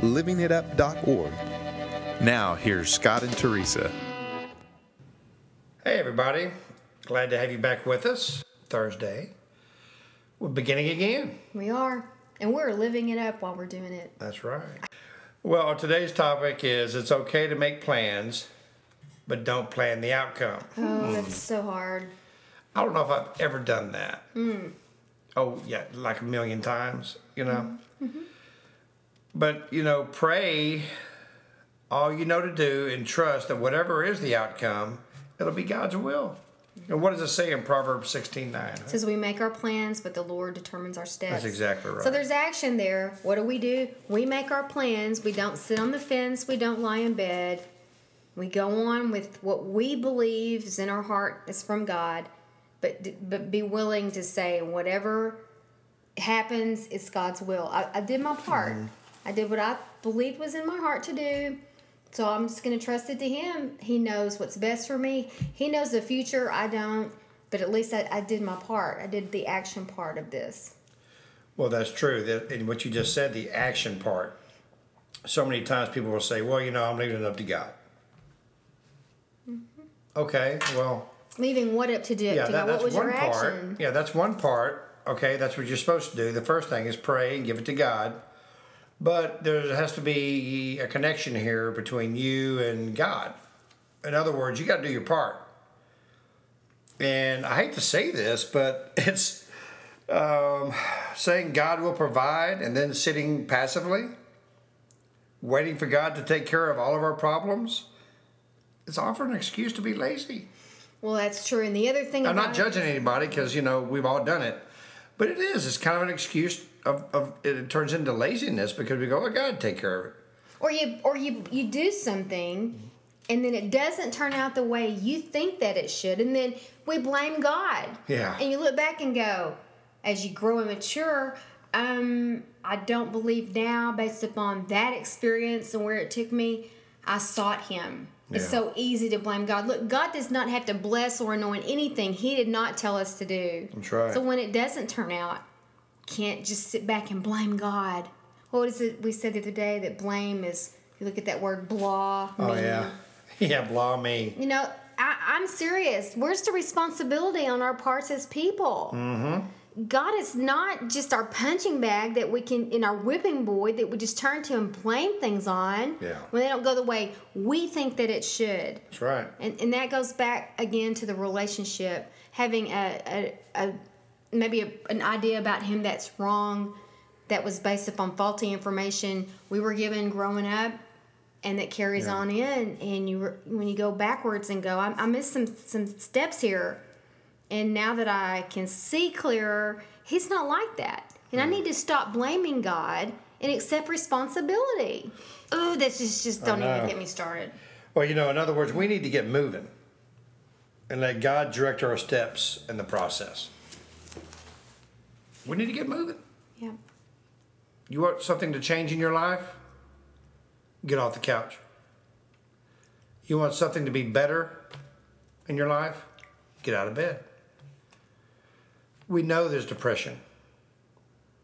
livingitup.org. Now, here's Scott and Teresa. Hey, everybody. Glad to have you back with us Thursday. We're beginning again. We are. And we're living it up while we're doing it. That's right. Well, today's topic is it's okay to make plans, but don't plan the outcome. Oh, that's so hard. I don't know if I've ever done that. Mm. Oh, yeah, like a million times, you know? Mm-hmm. Mm-hmm. But, you know, pray all you know to do and trust that whatever is the outcome, it'll be God's will. And what does it say in Proverbs 16 9? It says we make our plans, but the Lord determines our steps. That's exactly right. So there's action there. What do we do? We make our plans. We don't sit on the fence. We don't lie in bed. We go on with what we believe is in our heart is from God, but but be willing to say whatever happens, it's God's will. I, I did my part. Mm-hmm. I did what I believed was in my heart to do. So I'm just going to trust it to Him. He knows what's best for me. He knows the future. I don't. But at least I, I did my part. I did the action part of this. Well, that's true. That, and what you just said, the action part. So many times people will say, well, you know, I'm leaving it up to God. Mm-hmm. Okay, well, Leaving what up to do? yeah, to that, God? that's What was one your part. action? Yeah, that's one part. Okay, that's what you're supposed to do. The first thing is pray and give it to God. But there has to be a connection here between you and God. In other words, you got to do your part. And I hate to say this, but it's um, saying God will provide and then sitting passively, waiting for God to take care of all of our problems. It's often an excuse to be lazy. Well, that's true. And the other thing I'm not judging anybody because you know we've all done it, but it is. It's kind of an excuse of, of it, turns into laziness because we go, "Oh, God, take care of it." or you or you you do something and then it doesn't turn out the way you think that it should and then we blame god Yeah. and you look back and go as you grow and mature um i don't believe now based upon that experience and where it took me i sought him it's so easy to blame god look god does not have to bless or anoint anything he did not tell us to do That's right. so when it doesn't turn out can't just sit back and blame God. What is it we said the other day that blame is? You look at that word blah. Oh yeah, yeah, blah me. You know, I, I'm serious. Where's the responsibility on our parts as people? Mm-hmm. God is not just our punching bag that we can, in our whipping boy, that we just turn to and blame things on Yeah. when they don't go the way we think that it should. That's right. And, and that goes back again to the relationship, having a, a, a maybe a, an idea about him that's wrong, that was based upon faulty information we were given growing up, and that carries Yeah. on in. And you re- when you go backwards and go, I, I missed some some steps here, and now that I can see clearer, he's not like that, and I need to stop blaming God and accept responsibility. Oh, that's just just don't even get me started. Well, you know, in other words, we need to get moving and let God direct our steps in the process. We need to get moving. Yeah. You want something to change in your life? Get off the couch. You want something to be better in your life? Get out of bed. We know there's depression,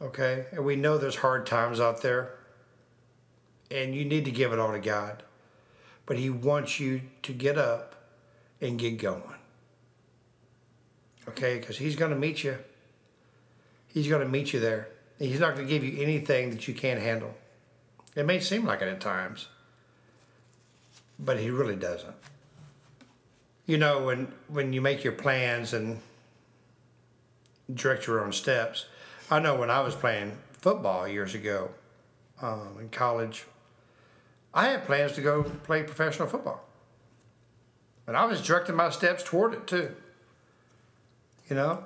okay? And we know there's hard times out there. And you need to give it all to God. But He wants you to get up and get going, okay? Because He's going to meet you. He's going to meet you there. He's not going to give you anything that you can't handle. It may seem like it at times, but he really doesn't. You know, when when you make your plans and direct your own steps, I know when I was playing football years ago um, in college, I had plans to go play professional football, and I was directing my steps toward it too. You know,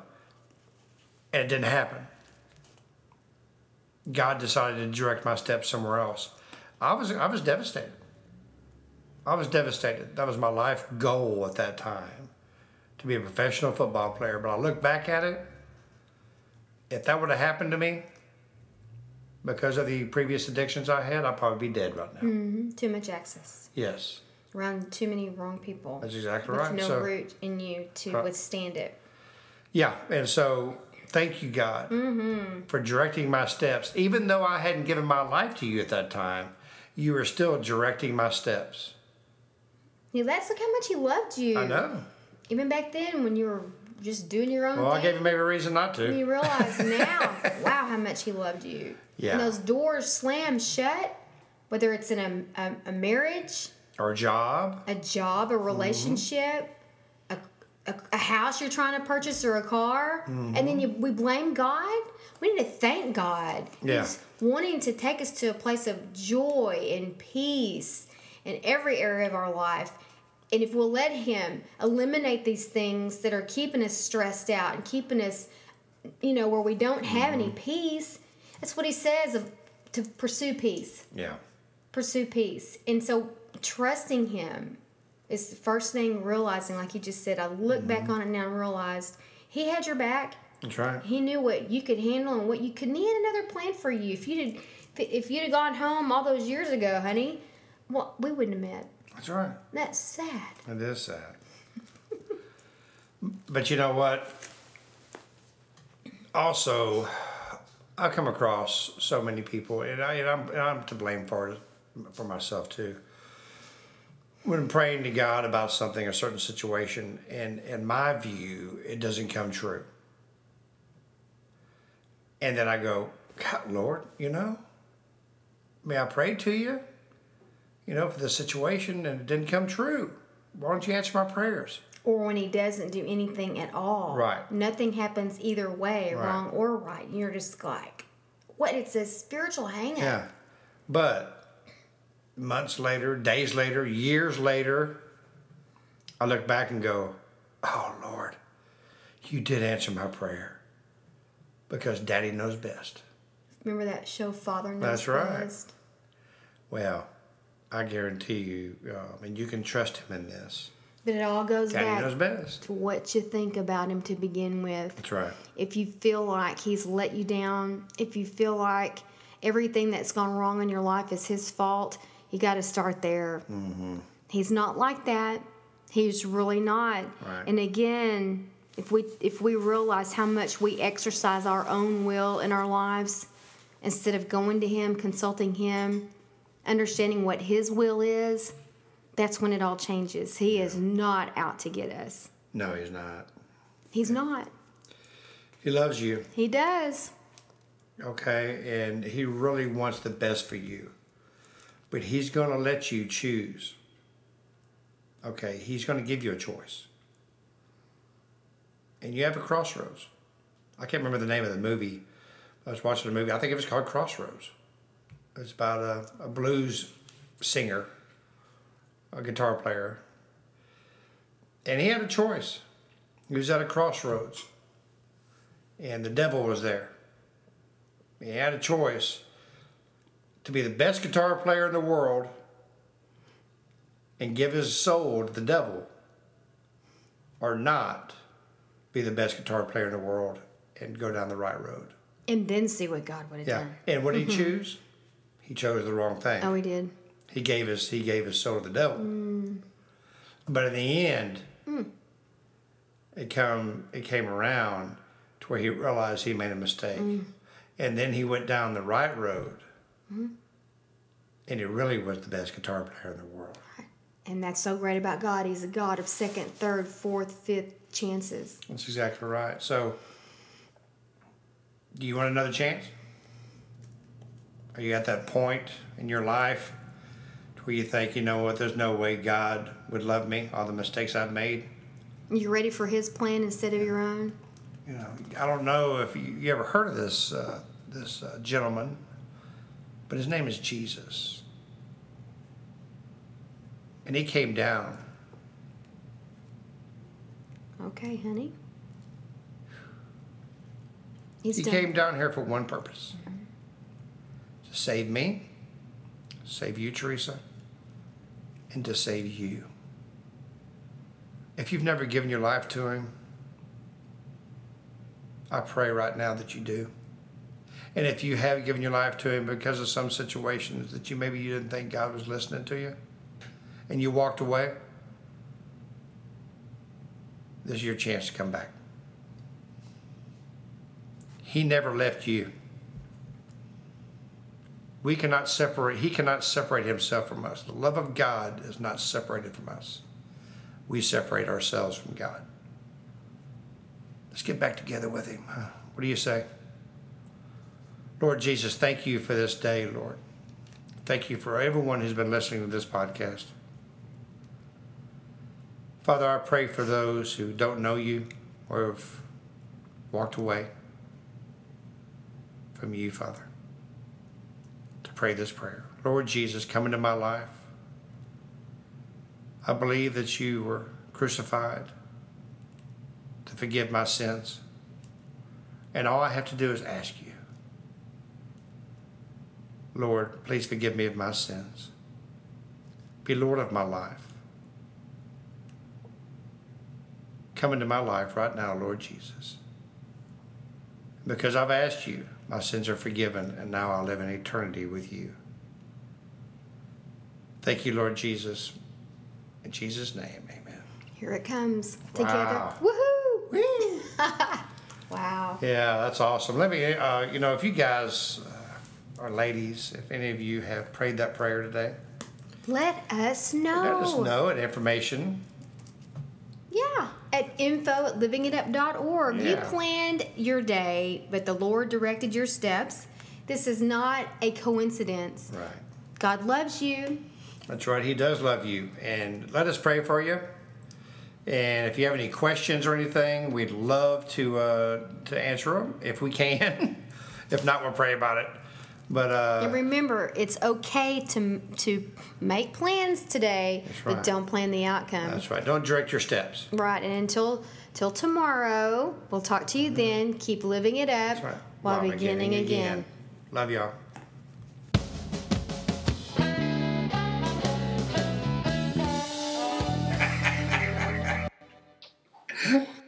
and it didn't happen. God decided to direct my steps somewhere else. I was I was devastated. I was devastated. That was my life goal at that time, to be a professional football player. But I look back at it. If that would have happened to me, because of the previous addictions I had, I'd probably be dead right now. hmm Too much access. Yes, Around too many wrong people. that's exactly with right. no so, root in you to Right. withstand it. Yeah, and so thank you, God, for directing my steps. Even though I hadn't given my life to you at that time, you were still directing my steps. Yeah, that's look how much he loved you. I know. Even back then, when you were just doing your own thing. Well, I gave him every reason not to. You realize now, wow, how much he loved you. Yeah. And those doors slam shut, whether it's in a, a, a marriage, Or a job. a job, Mm-hmm. a relationship, a, a, a house you're trying to purchase, or a car, and then you, we blame God. We need to thank God. Yeah. He's wanting to take us to a place of joy and peace in every area of our life. And if we'll let Him eliminate these things that are keeping us stressed out and keeping us, you know, where we don't have any Mm-hmm. peace, that's what He says of to pursue peace Yeah. pursue peace. And so trusting him is the first thing realizing, like you just said, I look Mm-hmm. back on it now and realized he had your back. That's right. He knew what you could handle and what you could need another plan for you. If you'd if you'd have gone home all those years ago, honey, well, we wouldn't have met. That's right. That's sad. It is sad. but you know what? Also, I come across so many people, and, I, and, I'm, and I'm to blame for it, for myself too. When praying to God about something, a certain situation, and in my view, it doesn't come true. And then I go, God, Lord, you know, may I prayed to you, you know, for the situation, and it didn't come true. Why don't you answer my prayers? Or when he doesn't do anything at all. Right. Nothing happens either way, Right. wrong or right. You're just like, what? It's a spiritual hang up. Yeah. But months later, days later, years later, I look back and go, Oh Lord, you did answer my prayer. Because daddy knows best. Remember that show, Father Knows That's right. Best? Well, I guarantee you, um, and you can trust him in this. But it all goes Daddy back knows best. to what you think about him to begin with. That's right. If you feel like he's let you down, if you feel like everything that's gone wrong in your life is his fault, you got to start there. Mm-hmm. He's not like that. He's really not. Right. And again, if we if we realize how much we exercise our own will in our lives instead of going to him, consulting him, understanding what his will is, that's when it all changes. He is not out to get us. No, he's not. He's not. He loves you, He does. okay? And he really wants the best for you. But he's going to let you choose. Okay, he's going to give you a choice. And you have a crossroads. I can't remember the name of the movie. I was watching a movie. I think it was called Crossroads. It's about a, a blues singer, a guitar player. And he had a choice. He was at a crossroads. And the devil was there. He had a choice to be the best guitar player in the world and give his soul to the devil, or not be the best guitar player in the world and go down the right road. And then see what God would have Yeah. done. And what did he mm-hmm. choose? He chose the wrong thing. Oh, he did. He gave his he gave his soul to the devil. Mm. But in the end, mm. it come it came around to where he realized he made a mistake, mm. and then he went down the right road, and he really was the best guitar player in the world. And that's so great about God. He's a God of second, third, fourth, fifth chances. That's exactly right. So, do you want another chance? Are you at that point in your life where you think, you know what, there's no way God would love me, all the mistakes I've made? You ready for His plan instead of your own? you know, I don't know if you, you ever heard of this uh, this uh, gentleman, but his name is Jesus, and he came down. Okay, honey. He's He done. came down here for one purpose: to save me, save you, Teresa, and to save you. If you've never given your life to Him, I pray right now that you do. And if you have given your life to Him because of some situations that you maybe you didn't think God was listening to you, and you walked away, this is your chance to come back. He never left you. We cannot separate, He cannot separate Himself from us. The love of God is not separated from us. We separate ourselves from God. Let's get back together with Him. What do you say? Lord Jesus, thank you for this day, Lord. Thank you for everyone who's been listening to this podcast. Father, I pray for those who don't know you or have walked away from you, Father, to pray this prayer. Lord Jesus, come into my life. I believe that you were crucified to forgive my sins. And all I have to do is ask you, Lord, please forgive me of my sins. Be Lord of my life. Come into my life right now, Lord Jesus. Because I've asked you, my sins are forgiven, and now I live in eternity with you. Thank you, Lord Jesus. In Jesus' name, amen. Here it comes. Wow. Together. Woohoo! wow. Yeah, that's awesome. Let me, uh, you know, if you guys uh, or ladies, if any of you have prayed that prayer today, Let us know. let us know at information. Yeah. At info at livingitup.org. You planned your day, but the Lord directed your steps. This is not a coincidence. Right. God loves you. That's right. He does love you. And let us pray for you. And if you have any questions or anything, we'd love to uh, to answer them if we can. if not, we'll pray about it. But uh, and remember, it's okay to to make plans today, right. but don't plan the outcome. That's right. Don't direct your steps. Right, and until till tomorrow, we'll talk to you mm-hmm. then. Keep living it up right. while, beginning, beginning again. again. Love y'all.